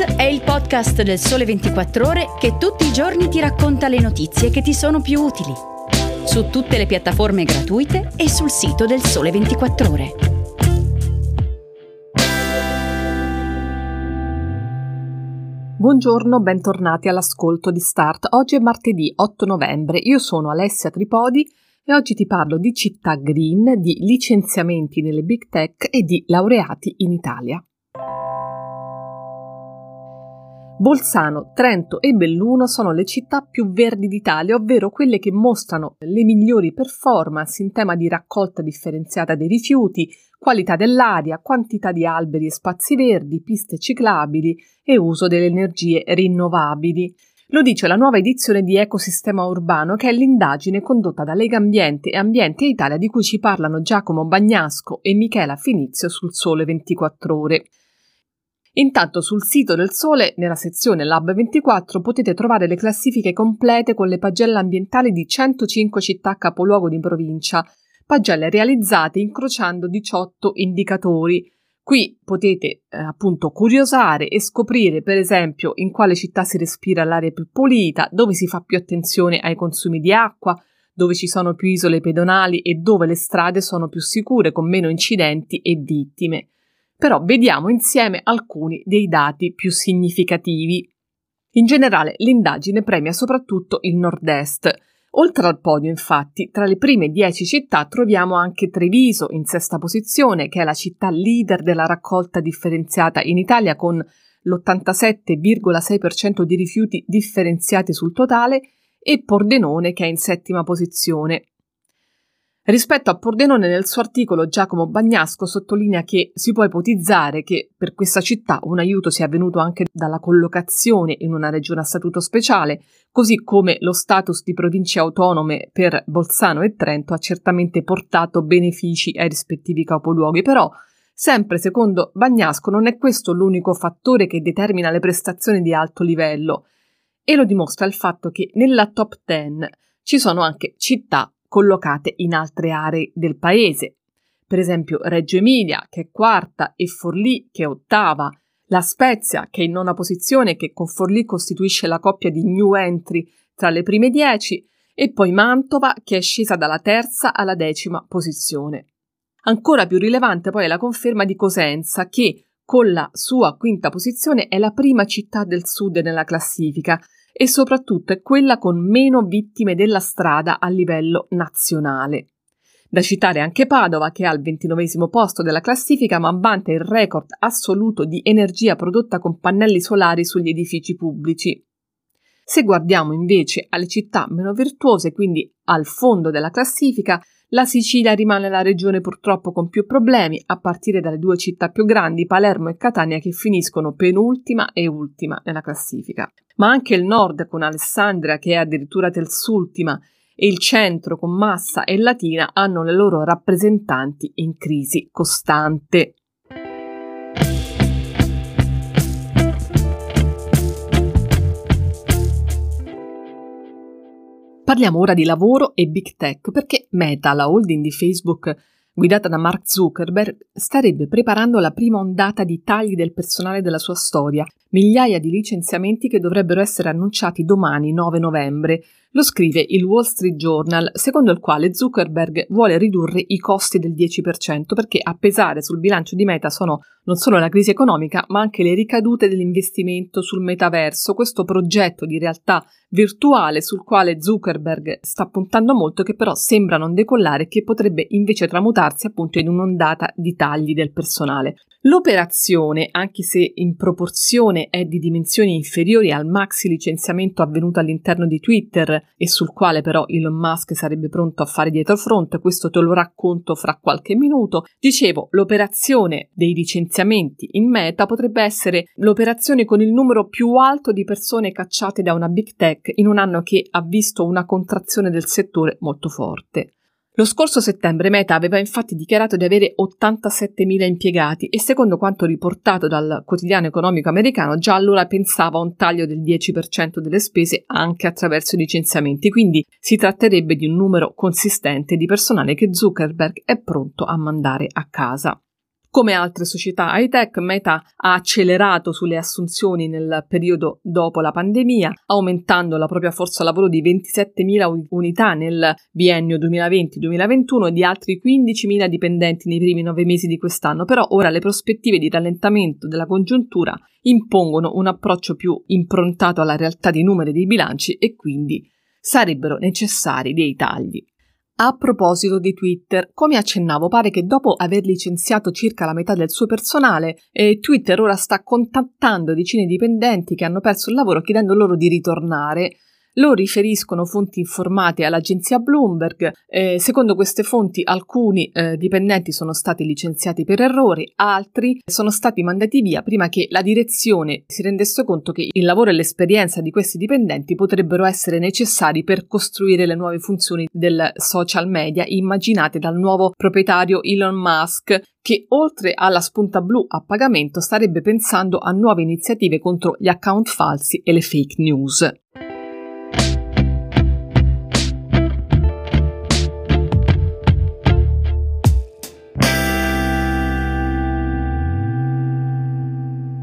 È il podcast del Sole 24 Ore che tutti i giorni ti racconta le notizie che ti sono più utili. Su tutte le piattaforme gratuite e sul sito del Sole 24 Ore. Buongiorno, bentornati all'ascolto di Start. Oggi è martedì 8 novembre. Io sono Alessia Tripodi e oggi ti parlo di città green, di licenziamenti nelle big tech e di laureati in Italia. Bolzano, Trento e Belluno sono le città più verdi d'Italia, ovvero quelle che mostrano le migliori performance in tema di raccolta differenziata dei rifiuti, qualità dell'aria, quantità di alberi e spazi verdi, piste ciclabili e uso delle energie rinnovabili. Lo dice la nuova edizione di Ecosistema Urbano, che è l'indagine condotta da Lega Ambiente e Ambiente Italia di cui ci parlano Giacomo Bagnasco e Michela Finizio sul Sole 24 Ore. Intanto sul sito del Sole, nella sezione Lab 24, potete trovare le classifiche complete con le pagelle ambientali di 105 città capoluogo di provincia, pagelle realizzate incrociando 18 indicatori. Qui potete eh, appunto curiosare e scoprire, per esempio, in quale città si respira l'aria più pulita, dove si fa più attenzione ai consumi di acqua, dove ci sono più isole pedonali e dove le strade sono più sicure, con meno incidenti e vittime però vediamo insieme alcuni dei dati più significativi. In generale l'indagine premia soprattutto il nord-est. Oltre al podio, infatti, tra le prime dieci città troviamo anche Treviso in sesta posizione, che è la città leader della raccolta differenziata in Italia con l'87,6% di rifiuti differenziati sul totale, e Pordenone che è in settima posizione. Rispetto a Pordenone, nel suo articolo Giacomo Bagnasco sottolinea che si può ipotizzare che per questa città un aiuto sia venuto anche dalla collocazione in una regione a statuto speciale, così come lo status di province autonome per Bolzano e Trento ha certamente portato benefici ai rispettivi capoluoghi, però Sempre secondo Bagnasco non è questo l'unico fattore che determina le prestazioni di alto livello. E lo dimostra il fatto che nella top 10 ci sono anche città collocate in altre aree del paese. Per esempio Reggio Emilia, che è quarta, e Forlì, che è ottava, la Spezia, che è in nona posizione, che con Forlì costituisce la coppia di new entry tra le prime dieci, e poi Mantova, che è scesa dalla terza alla decima posizione. Ancora più rilevante poi è la conferma di Cosenza, che con la sua quinta posizione è la prima città del sud nella classifica, e soprattutto è quella con meno vittime della strada a livello nazionale. Da citare anche Padova, che è al ventinovesimo posto della classifica, ma vanta il record assoluto di energia prodotta con pannelli solari sugli edifici pubblici. Se guardiamo invece alle città meno virtuose, quindi al fondo della classifica, la Sicilia rimane la regione purtroppo con più problemi, a partire dalle due città più grandi, Palermo e Catania, che finiscono penultima e ultima nella classifica. Ma anche il nord, con Alessandria, che è addirittura terzultima, e il centro, con Massa e Latina, hanno le loro rappresentanti in crisi costante. Parliamo ora di lavoro e big tech perché Meta, la holding di Facebook guidata da Mark Zuckerberg, starebbe preparando la prima ondata di tagli del personale della sua storia, migliaia di licenziamenti che dovrebbero essere annunciati domani 9 novembre. Lo scrive il Wall Street Journal, secondo il quale Zuckerberg vuole ridurre i costi del 10% perché a pesare sul bilancio di Meta sono non solo la crisi economica, ma anche le ricadute dell'investimento sul metaverso, questo progetto di realtà virtuale sul quale Zuckerberg sta puntando molto, che però sembra non decollare e che potrebbe invece tramutarsi appunto in un'ondata di tagli del personale. L'operazione, anche se in proporzione è di dimensioni inferiori al maxi licenziamento avvenuto all'interno di Twitter e sul quale però Elon Musk sarebbe pronto a fare dietro front, questo te lo racconto fra qualche minuto, dicevo, l'operazione dei licenziamenti in meta potrebbe essere l'operazione con il numero più alto di persone cacciate da una big tech in un anno che ha visto una contrazione del settore molto forte. Lo scorso settembre Meta aveva infatti dichiarato di avere 87.000 impiegati e secondo quanto riportato dal quotidiano economico americano già allora pensava a un taglio del 10% delle spese anche attraverso i licenziamenti, quindi si tratterebbe di un numero consistente di personale che Zuckerberg è pronto a mandare a casa. Come altre società high-tech, Meta ha accelerato sulle assunzioni nel periodo dopo la pandemia, aumentando la propria forza lavoro di 27.000 unità nel biennio 2020-2021 e di altri 15.000 dipendenti nei primi nove mesi di quest'anno. Però ora le prospettive di rallentamento della congiuntura impongono un approccio più improntato alla realtà dei numeri dei bilanci e quindi sarebbero necessari dei tagli. A proposito di Twitter, come accennavo, pare che dopo aver licenziato circa la metà del suo personale, eh, Twitter ora sta contattando decine di dipendenti che hanno perso il lavoro chiedendo loro di ritornare lo riferiscono fonti informate all'agenzia Bloomberg. Eh, secondo queste fonti alcuni eh, dipendenti sono stati licenziati per errori, altri sono stati mandati via prima che la direzione si rendesse conto che il lavoro e l'esperienza di questi dipendenti potrebbero essere necessari per costruire le nuove funzioni del social media immaginate dal nuovo proprietario Elon Musk che oltre alla spunta blu a pagamento starebbe pensando a nuove iniziative contro gli account falsi e le fake news.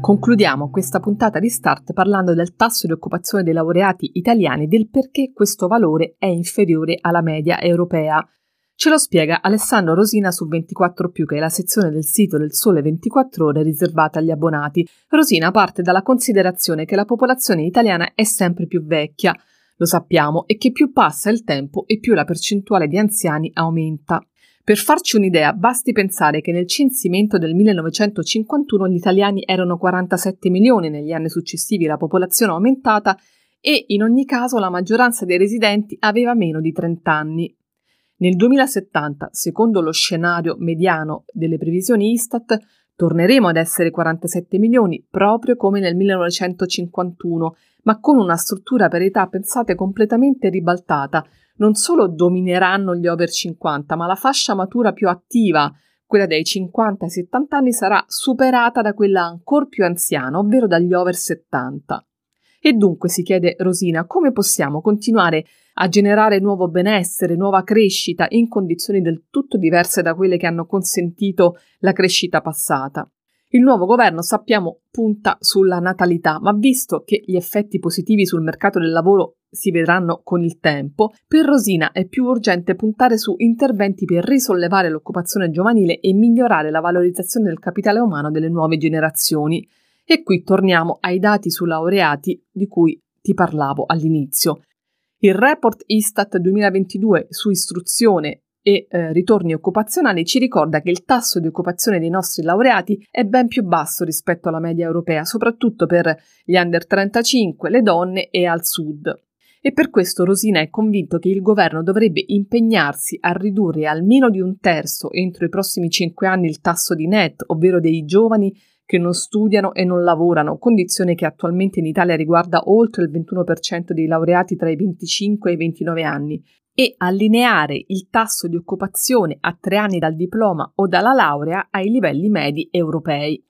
Concludiamo questa puntata di Start parlando del tasso di occupazione dei laureati italiani e del perché questo valore è inferiore alla media europea. Ce lo spiega Alessandro Rosina su 24 che è la sezione del sito del Sole 24 Ore riservata agli abbonati. Rosina parte dalla considerazione che la popolazione italiana è sempre più vecchia, lo sappiamo, e che più passa il tempo e più la percentuale di anziani aumenta. Per farci un'idea, basti pensare che nel censimento del 1951 gli italiani erano 47 milioni, negli anni successivi la popolazione è aumentata e in ogni caso la maggioranza dei residenti aveva meno di 30 anni. Nel 2070, secondo lo scenario mediano delle previsioni Istat, torneremo ad essere 47 milioni proprio come nel 1951, ma con una struttura per età pensate completamente ribaltata, non solo domineranno gli over 50, ma la fascia matura più attiva, quella dei 50 ai 70 anni, sarà superata da quella ancora più anziana, ovvero dagli over 70. E dunque si chiede Rosina come possiamo continuare a generare nuovo benessere, nuova crescita in condizioni del tutto diverse da quelle che hanno consentito la crescita passata. Il nuovo governo, sappiamo, punta sulla natalità, ma visto che gli effetti positivi sul mercato del lavoro si vedranno con il tempo, per Rosina è più urgente puntare su interventi per risollevare l'occupazione giovanile e migliorare la valorizzazione del capitale umano delle nuove generazioni. E qui torniamo ai dati su laureati di cui ti parlavo all'inizio. Il report Istat 2022 su istruzione e eh, ritorni occupazionali ci ricorda che il tasso di occupazione dei nostri laureati è ben più basso rispetto alla media europea, soprattutto per gli under 35, le donne e al sud. E per questo Rosina è convinto che il governo dovrebbe impegnarsi a ridurre almeno di un terzo entro i prossimi cinque anni il tasso di net, ovvero dei giovani che non studiano e non lavorano, condizione che attualmente in Italia riguarda oltre il 21% dei laureati tra i 25 e i 29 anni, e allineare il tasso di occupazione a tre anni dal diploma o dalla laurea ai livelli medi europei.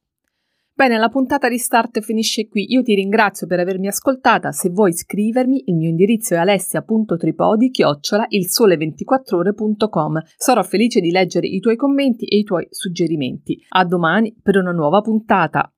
Bene, la puntata di Start finisce qui. Io ti ringrazio per avermi ascoltata. Se vuoi scrivermi, il mio indirizzo è alessia.tripodi chiocciola ilsole24ore.com. Sarò felice di leggere i tuoi commenti e i tuoi suggerimenti. A domani per una nuova puntata.